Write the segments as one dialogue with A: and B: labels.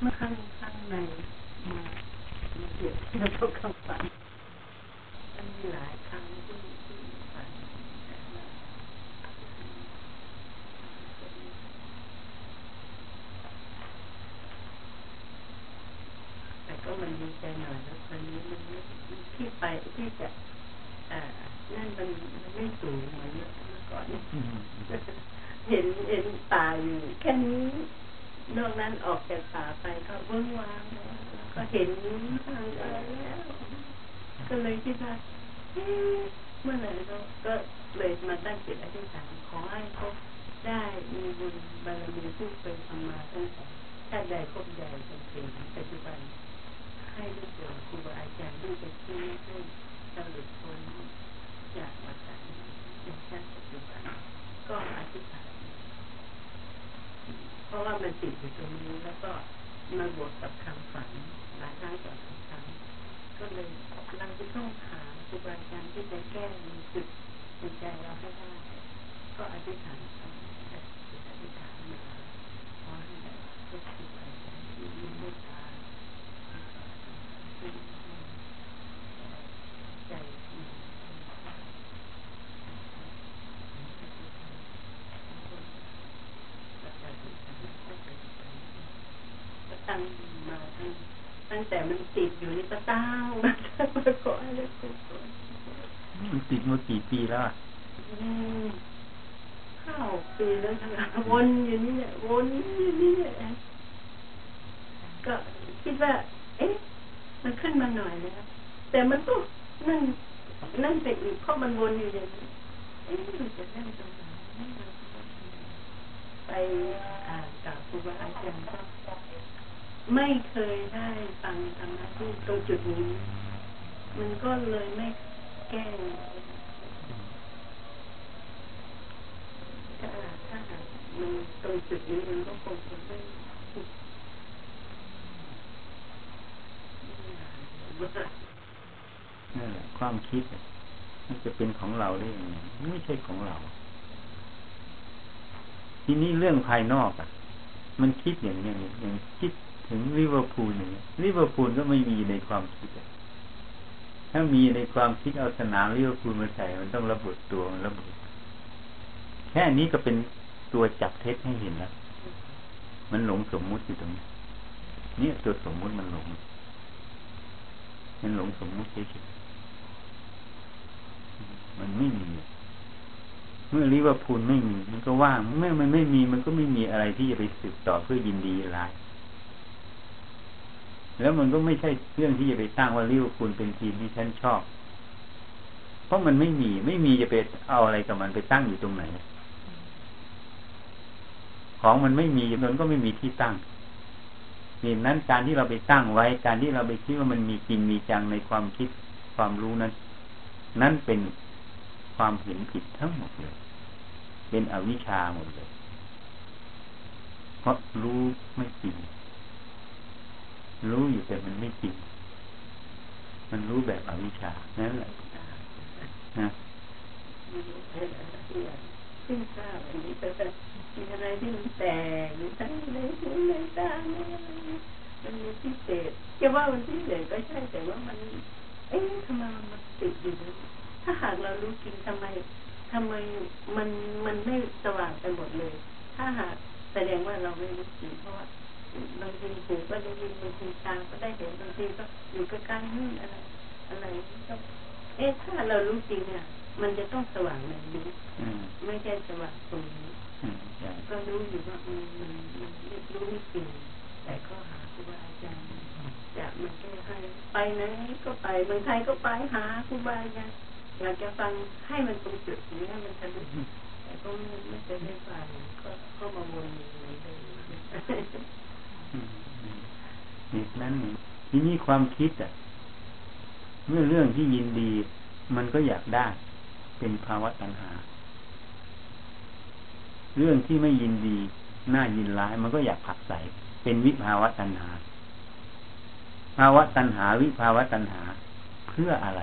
A: เมื่อข้างข้างในมาเดียวที่เราต้องคำฝันมันมีหลายครั้งที่ที่ฝันแต่ว่าแต่ก็มันดีใจหน่อยแล้วตอนนี้มันไม่ที่ไปที่จะอ่านั่นมันมันไม่สูงเหมือนเมื่อก่อนเห็นเห็นป่าอยู่แค่นี้ นอกนั้นออกจากป่าไปก็เบื้องวางแล้วก็เห็นทางอะไรแล้วก็เลยคิดว่าเมื่อไหร่เราก็เลยมาตั้งจิตอธิษฐานขอให้เขาได้มีบุญบารมีผู้เป็นธรรมาตั้งแต่ชาติใดพบใหญ่จนถึงปัจจุบัน ให้ด้วยเกิดครูบาอาจารย์ด้วยเป็นที่ให้เราหลุดพ้นจากวัฏจักรนชาติปัจจุบันก็อธิษฐานเพ ราะว่ามันติดอยู่ตรงนี้แล้วก็มาบวกกับคำฝันหลายครั้งต่อหลายครั้งก็เลยเราจะต้องหาครูบาอาจารย์ที่จะแก้ในจุดในใจเราให้ได้ก็อธิษฐานอธิษฐานมาขอให้ได้พบครูบาอาจารย์ที่มีเมตตาใจ ตั้งมาตั้งตั้งแต่มันติดอยู่นี่ก็ตั้งมาตั้งขอให้ได้กุศล
B: มันติดมากี่ปีแล้วอะ
A: ข้าวปีแล้วทั้งวนอยู่นี่แหละวนอยู่นี่แหละก็คิดว่า เอ๊ะ มันขึ้นมาหน่อยแล้วแต่มันก็นั่นนั่นไปอีกเพราะมันวนอยู่อย่างนี้เอ๊ะมันจะนั่งตรงไหนนั่งตรงไหนไปอ่านกับครูบาอาจารย์ก็ ไม่เคยได้ฟังธรรมะที่ตรงจุดนี้ มันก็เลยไม่แก้ถ้าถ้ามันตรงจุดนี้มันก็คงจะไม่
B: นั่นแหละความคิดมันจะเป็นของเราได้ยังไงไม่ใช่ของเรา ทีนี้เรื่องภายนอกอะ มันคิดอย่างนี้อย่างคิด ถึงลิเวอร์พูลอย่างนี้ลิเวอร์พูลก็ไม่มีในความคิดถ้ามีในความคิดเอาสนามลิเวอร์พูลมาใส่มันต้องระเบิดตัวมันระเบิดแค่นี้ก็เป็นตัวจับเท็จให้เห็นแล้วมันหลงสมมุติอยู่ตรงนี้เนี่ยตัวสมมุติมันหลง มันหลงสมมุติเฉยๆมันไม่มีเมื่อลิเวอร์พูลไม่มี มันก็ว่าง เมื่อมันไม่มีมันก็ไม่มีอะไรที่จะไปสืบต่อเพื่อยินดีอะไร แล้วมันก็ไม่ใช่เรื่องที่จะไปสร้างว่าลิเวอร์พูลเป็นทีมที่ฉันชอบ เพราะมันไม่มี ไม่มีจะไปเอาอะไรกับมันไปตั้งอยู่ตรงไหน ของมันไม่มีมันก็ไม่มีที่ตั้งนี่นั้นการที่เราไปตั้งไว้ การที่เราไปคิดว่ามันมีจริงมีจังในความคิดความรู้นั้น นั่นเป็นความเห็นผิดทั้งหมดเลย เป็นอวิชชาหมดเลย เพราะรู้ไม่จริง รู้อยู่แต่มันไม่จริง มันรู้แบบอวิชชา นั่นแหละนะ
A: ซึ่งทราบอันนี้ก็จะมีอะไรที่มันแตกหรือทั้งในหูในตามันมีพิเศษจะว่ามันพิเศษก็ใช่แต่ว่ามัน เอ๊ะทำไมมันติดอยู่ถ้าหากเรารู้จริงทำไมทำไมมันมันไม่สว่างไปหมดเลย ถ้าหากแสดงว่าเราไม่รู้จริงเพราะว่า บางทีหูก็ได้ยินบางทีตาก็ได้เห็นบางทีก็อยู่ใกล้ๆนู่นอะไรอะไรก็เอ๊ะถ้าเรารู้จริงอะ มันจะต้องสว่างแบบนี้ไม่ใช่สว่างตรงนี้ก็รู้อยู่ว่ามันมันมันรู้ไม่จริงแต่ก็หาครูบาอาจารย์จะมันแก้ให้ไปไหนก็ไปเมืองไทยก็ไปหาครูบาอาจารย์อยากจะฟังให้มันตรงจุดนี้ให้มันทะลุแต่ก็ไม่ไม่เคยได้ฟังก็ก็มาวนอยู่ในเดิม
B: นี่นั้นทีนี้ความคิดอะ เมื่อเรื่องที่ยินดี มันก็อยากได้ เป็นภาวะตัณหา เรื่องที่ไม่ยินดี น่ายินร้าย มันก็อยากผักใส่เป็นวิภาวะตัณหา ภาวะตัณหา วิภาวะตัณหา เพื่ออะไร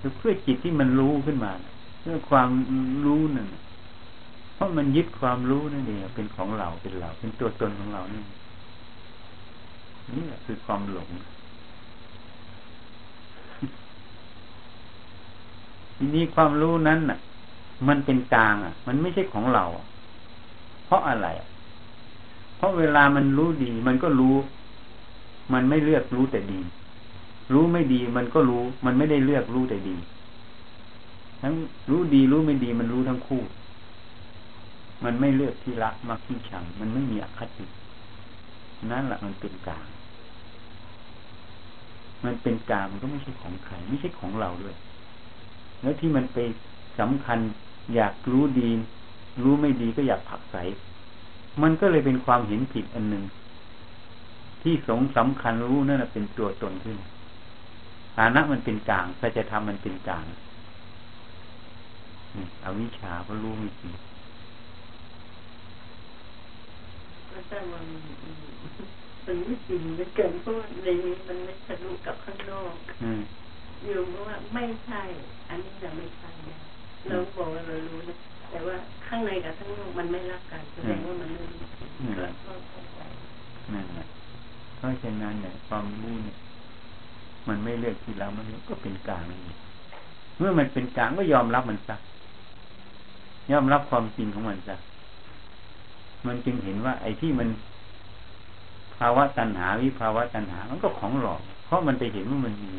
B: คือเพื่อจิตที่มันรู้ขึ้นมาเพื่อความรู้นั่นเพราะมันยึดความรู้นั่นเองเป็นของเราเป็นเรา เป็นตัวตนของเรานี่นี่ แหละคือความหลงทีนี้ความรู้นั้นน่ะ มันเป็นกลางอะ มันไม่ใช่ของเรา เพราะอะไร เพราะเวลามันรู้ดี มันก็รู้ มันไม่เลือกรู้แต่ดี รู้ไม่ดี มันก็รู้ มันไม่ได้เลือกรู้แต่ดี ทั้งรู้ดีรู้ไม่ดี มันรู้ทั้งคู่ มันไม่เลือกที่รักมักที่ชัง มันไม่มีอคติ นั่นแหละมันเป็นกลาง มันเป็นกลางมันก็ไม่ใช่ของใครไม่ใช่ของเราด้วย แล้วที่มันไปสำคัญ อยากรู้ดี รู้ไม่ดีก็อยากผักใส มันก็เลยเป็นความเห็นผิดอันหนึ่งที่สงสำคัญรู้นั่นเป็นตัวตนขึ้นฐานะมันเป็นกลางสัจธรรมมันเป็นกลางนี่อวิชชาก็รู้ไม่จริง
A: ก็แต่มัน มันไม่จริงเหลือเกินเพราะในนี้มันไม่ทะลุกับข้างนอกอยู่เพราะว่าไม่ใช่ อันนี้จะไม่ใช่เราบอกว่าเรารู้นะแต่ว่าข้างในกับข้างนอกมันไม่รักกันแสดงว่ามันไม่รู้นั่นแหละ
B: เพราะฉะนั้นเนี่ยความรู้เนี่ยมันไม่เลือกที่เรามันก็เป็นกลางนี่เมื่อมันเป็นกลางก็ยอมรับมันซะยอมรับความจริงของมันซะมันจึงเห็นว่า ไอ้ที่มัน ภาวะตัณหาวิภาวะตัณหา มันก็ของหลอก เพราะมันไปเห็นว่ามันมี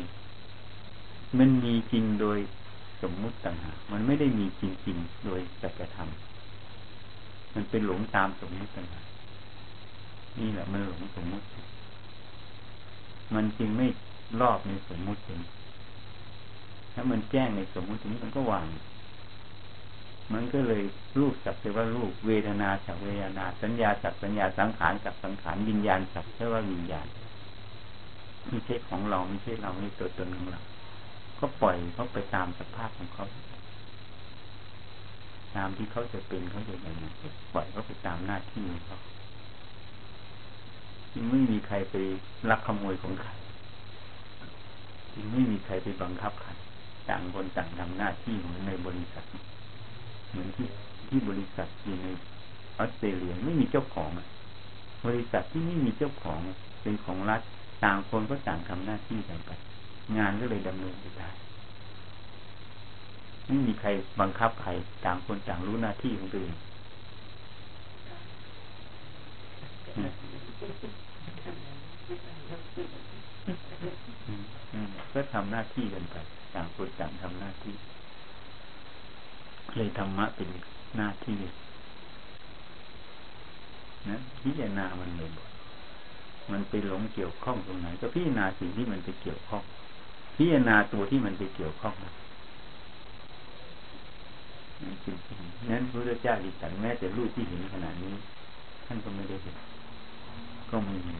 B: มันมีจริงโดยสมมุติต่างหา มันไม่ได้มีจริงๆโดยสัจธรรม มันเป็นหลงตามสมมุติต่างหา นี่แหละมันหลงสมมุติ มันจึงไม่รอบในสมมุติเองถ้ามันแจ้งในสมมุตินี้มันก็วาง มันก็เลยรูปสักแต่ว่ารูปเวทนาสักเวทนา สัญญาสักสัญญาสังขารสักสังขารวิญญาณสักแต่ว่าวิญญาณไม่ใช่ของเราไม่ใช่เราไม่ตัวตนของเราก็ปล่อยเขาไปตามสภาพของเขาตามที่เขาจะเป็นเขาจะอย่างไรปล่อยเขาไปตามหน้าที่ของเขาจึงไม่มีใครไปลักขโมยของใครจึงไม่มีใครไปบังคับใครต่างคนต่างทำหน้าที่เหมือนในบริษัท เหมือนที่ที่บริษัทอยู่ในออสเตรเลียไม่มีเจ้าของบริษัทที่ไม่มีเจ้าของเป็นของรัฐต่างคนก็ต่างทำหน้าที่กันไปงานก็เลยดำเนินไปได้ไม่มีใครบังคับใครต่างคนต่างรู้หน้าที่ของตัวเองก็ทำหน้าที่กันไปต่างคนต่างทำหน้าที่ เลยธรรมะเป็นหน้าที่นะพิจารณามันเลยมันไปหลงเกี่ยวข้องตรงไหน ก็พิจารณาสิ่งที่มันไปเกี่ยวข้อง พิจารณาตัวที่มันไปเกี่ยวข้องนั่นจริงๆนั้นพระเจ้าดิสันแม้แต่รูปที่เห็นขนาดนี้ ท่านก็ไม่ได้เห็นก็ไม่มี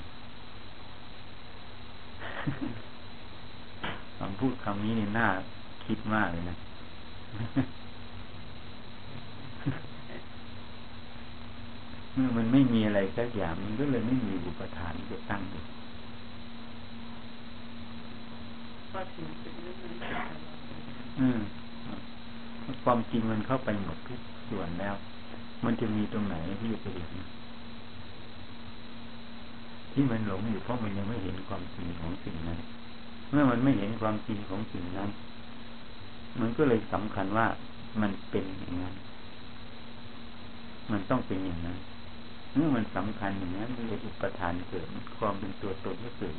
B: คำพูดคำนี้เนี่ยน่าคิดมากเลยนะ เมื่อมันไม่มีอะไรสักอย่างมันก็เลยไม่มีอุปทานจะตั้งอยู่อืมความจริงมันเข้าไปหมดทุกส่วนแล้ว มันจะมีตรงไหนที่จะเห็นที่มันหลงอยู่เพราะมันยังไม่เห็นความจริงของสิ่งนั้น เมื่อมันไม่เห็นความจริงของสิ่งนั้น มันก็เลยสำคัญว่ามันเป็นอย่างนั้น มันต้องเป็นอย่างนั้น เมื่อมันสำคัญอย่างนั้นมันเลยอุปทานเกิด ความเป็นตัวตนก็เกิด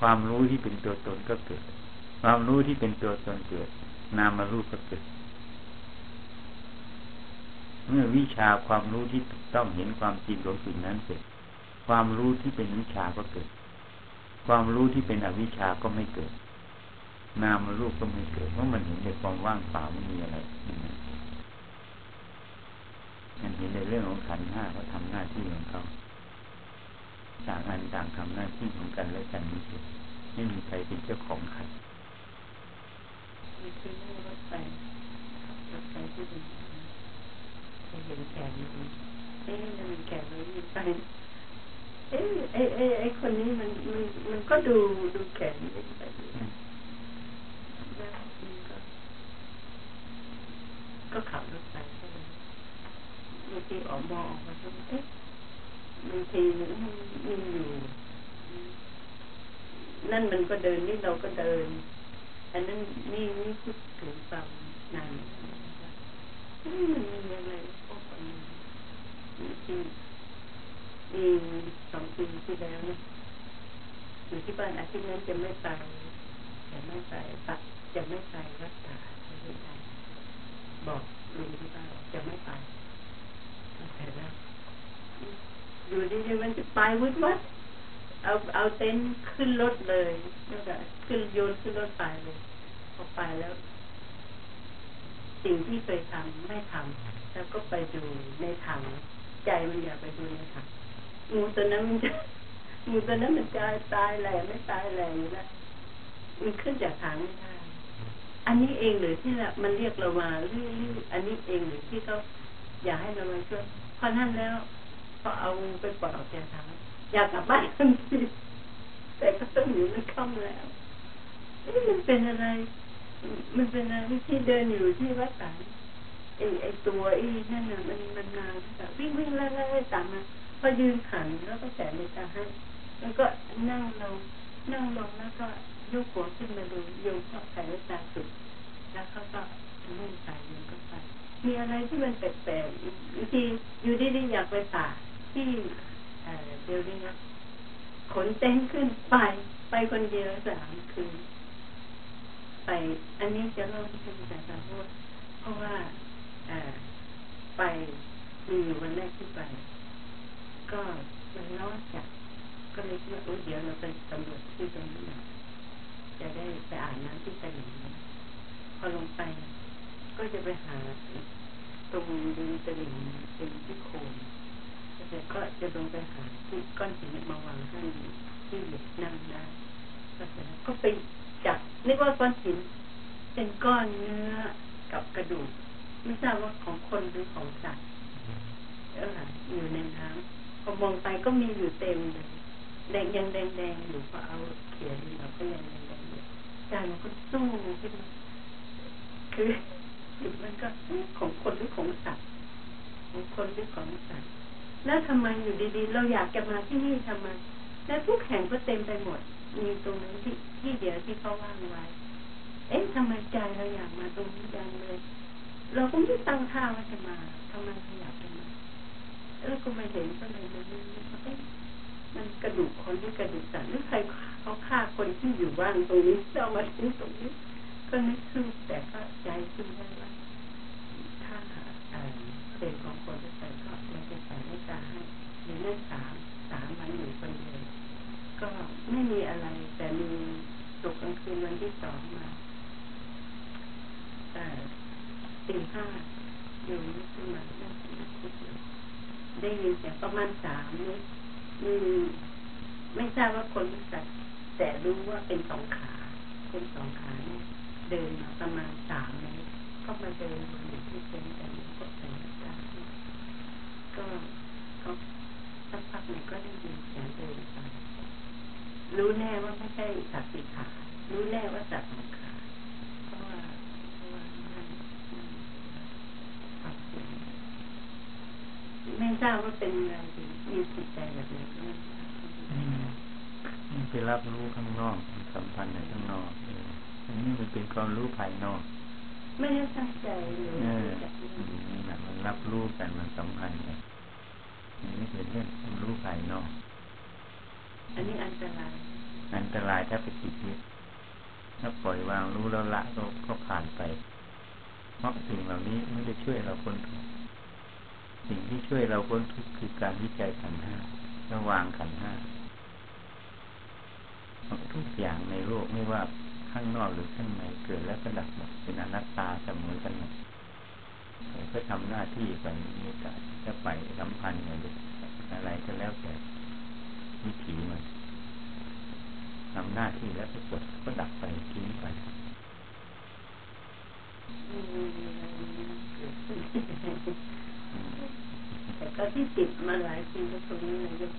B: ความรู้ที่เป็นตัวตนก็เกิด ความรู้ที่เป็นตัวตนเกิด นามารู้ก็เกิด เมื่อวิชาความรู้ที่ต้องเห็นความจริงของสิ่งนั้นเกิด ความรู้ที่เป็นวิชาก็เกิด ความรู้ที่เป็นอวิชาก็ไม่เกิด นามารูปก็ไม่เกิดเพราะมันเห็นในความว่างเปล่าไม่มีอะไร มันเห็นในเรื่องของขันห้าเขาทำหน้าที่ของเขาต่างอันต่างทำหน้าที่ของกันและกันนี่ไม่มีใครเป็นเจ้าของใคร
A: มีคือรถไฟรถไฟที่ดีเห็นแก่ดีเอ๊ะมันแก่เลยมีไปเอ๊ะไอ้ไอ้ไอ้คนนี้มันมันมันก็ดูดูแก่ดีไปก็ขับรถไป เมื่อกี้ออกมองมาดูเอ๊ะบางทีมันมีอยู่ นั่นมันก็เดินนี่เราก็เดิน อันนั้นนี่นี่พูดถึงความนานมันมีอะไรพวกนี้ที่มีสองปีที่แล้วเนี่ยอยู่ที่บ้านอาทิตย์นั้นจะไม่ไปจะไม่ไปปักจะไม่ไปรักษาจะไม่ไปบอกลุงที่บ้านจะไม่ไป อยู่ดีๆมันจะไปวุ้วัดเอาเอาเต็นท์ขึ้นรถเลยแล้วก็ขึ้นโยนขึ้นรถไปเลยพอไปแล้ว สิ่งที่เคยทำไม่ทำแล้วก็ไปดูในถังใจมันอยากไปดูในถังงูตัวนั้นมันจะงูตัวนั้นมันจะตายแหล่ไม่ตายแหล่อยู่แล้วมันขึ้นจากถังไม่ได้อันนี้เองหรือที่มันเรียกเรามาเรื่อยๆอันนี้เองหรือที่เขา อยากให้เรามาช่วยเพราะนั้นแล้วก็เอาไปปล่อยออกจากถังอยากกลับบ้านทันทีแต่ก็ต้องอยู่ในค่ำแล้วนี่มันเป็นอะไร มันเป็นอะไรที่เดินอยู่ที่วัดสายไอ้ไอ้ตัวไอ้นั่นน่ะมันมันมาแบบวิ่งวิ่งไล่ไล่ตามมาพอยืนขันแล้วก็แสเมตตาให้แล้วก็นั่งลงนั่งลงแล้วก็ยกหัวขึ้นมาดูโยมก็แผ่เมตาสุด แล้วเขาก็มุ่งใส่โยมก็ไป มีอะไรที่มันแปลกๆบางทีอยู่ดีๆอยากไปป่าที่เดี๋ยวนี้นะขนเต้นขึ้นไป ไปคนเดียวสามคืนไปอันนี้จะเล่าให้คุณอาจารย์พูดเพราะว่าไปมีอวันแรกที่ไป ก็มันร้อนจัดก็เลยคิดว่าโอ้เดี๋ยวเราไปตำรวจที่ตรงนี้จะได้ไปอ่านน้ำที่ตลิ่งพอลงไป ก็จะไปหาตรงดินตลิ่งเป็นที่โคนแล้วก็จะลงไปหาที่ก้อนหินมาวางให้ที่นั่งได้ก็เสร็จแล้วก็ไปจับนึกว่าก้อนหินเป็นก้อนเนื้อกับกระดูก ไม่ทราบว่าของคนหรือของสัตว์เอออยู่ในน้ำพอมองไปก็มีอยู่เต็มเลยแดงยังแดงแดงอยู่พอเอาเขียนเราก็ยังแดงแดงอยู่ใจมันก็สู้ขึ้นคือ อยู่มันก็ของคนหรือของสัตว์ของคนหรือของสัตว์แล้วทำไมอยู่ดีๆ เราอยากจะมาที่นี่ทำไมแล้วทุกแห่งก็เต็มไปหมด มีตรงนั้นที่ที่เดียวที่เขาว่างไว้ เอ๊ะทำไมใจเราอยากมาตรงนี้จังเลย เราก็ไม่ตั้งท่าว่าจะมาทำไมขยับไปมาแล้วก็มาเห็นก็เลยมันมันเอ๊ะมันกระดูกคนหรือกระดูกสัตว์หรือใครเขาฆ่าคนที่อยู่ว่างตรงนี้เอามาทิ้งตรงนี้ ก็นึกขึ้แต่ก็ใจขึ้ได้ว่าถ้าเป็นของคนจะใส่ก็เราจะใส่ไม่ตาให้หรือนั่นสามสามวันอยู่คนเดียก็ไม่มีอะไร แต่มีตกกลางคืนวันที่สองมาแต่ตีห้าอยู่นี่ขึ้นมานั่งคิดอยู่ได้ยินเสียงประมาณสามนี่มีไม่ทราบว่าคนสัตว์แต่รู้ว่าเป็นสองขา เป็นสองขาเนี่ย เดินมาประมาณสามเมตรก็มาเดินอยู่ที่เป็นแต่ก็ใส่หน้ากากก็ก็สักพักหนึ่งก็ได้ยินเสียงเดินไปรู้แน่ว่าไม่ใช่สัตว์สีขารู้แน่ว่าสัตว์สองขาเพราะว่าเพราะว่ามันมันเสียงไม่ทราบว่าเป็นอะไรมีจิตใจแบบไหนไม่
B: ไปรับรู้ข้างนอกสัมพันธ์ในข้างนอก อันนี้มันเป็นความรู้ภายนอก
A: ไม่ได้ตั้งใจเลย
B: เออมันรับรู้กันมันสัมพันธ์กันอันนี้เป็นเรื่องความรู้ภายนอก
A: อันนี้อันตราย
B: อันตรายถ้าไปติดยึดถ้าปล่อยวางรู้แล้วละก็ก็ผ่านไปเพราะสิ่งเหล่านี้ไม่ได้ช่วยเราพ้นทุกข์สิ่งที่ช่วยเราพ้นทุกข์คือการวิจัยขันธ์ห้าระวางขันธ์ห้าทุกอย่างในโลกไม่ว่า ข้างนอกหรือข้างในเกิดแล้วก็ดับหมดเป็นอนัตตาเสมอกันหมดก็ทำหน้าที่ไปมีการจะไปสัมพันธ์อะไรอะไรก็แล้วแต่วิถีมันทำหน้าที่แล้วก็กดก็ดับไปทิ้งไป
A: แต่ก็ที่ติดมาหลายปีก็ตรงนี้เลย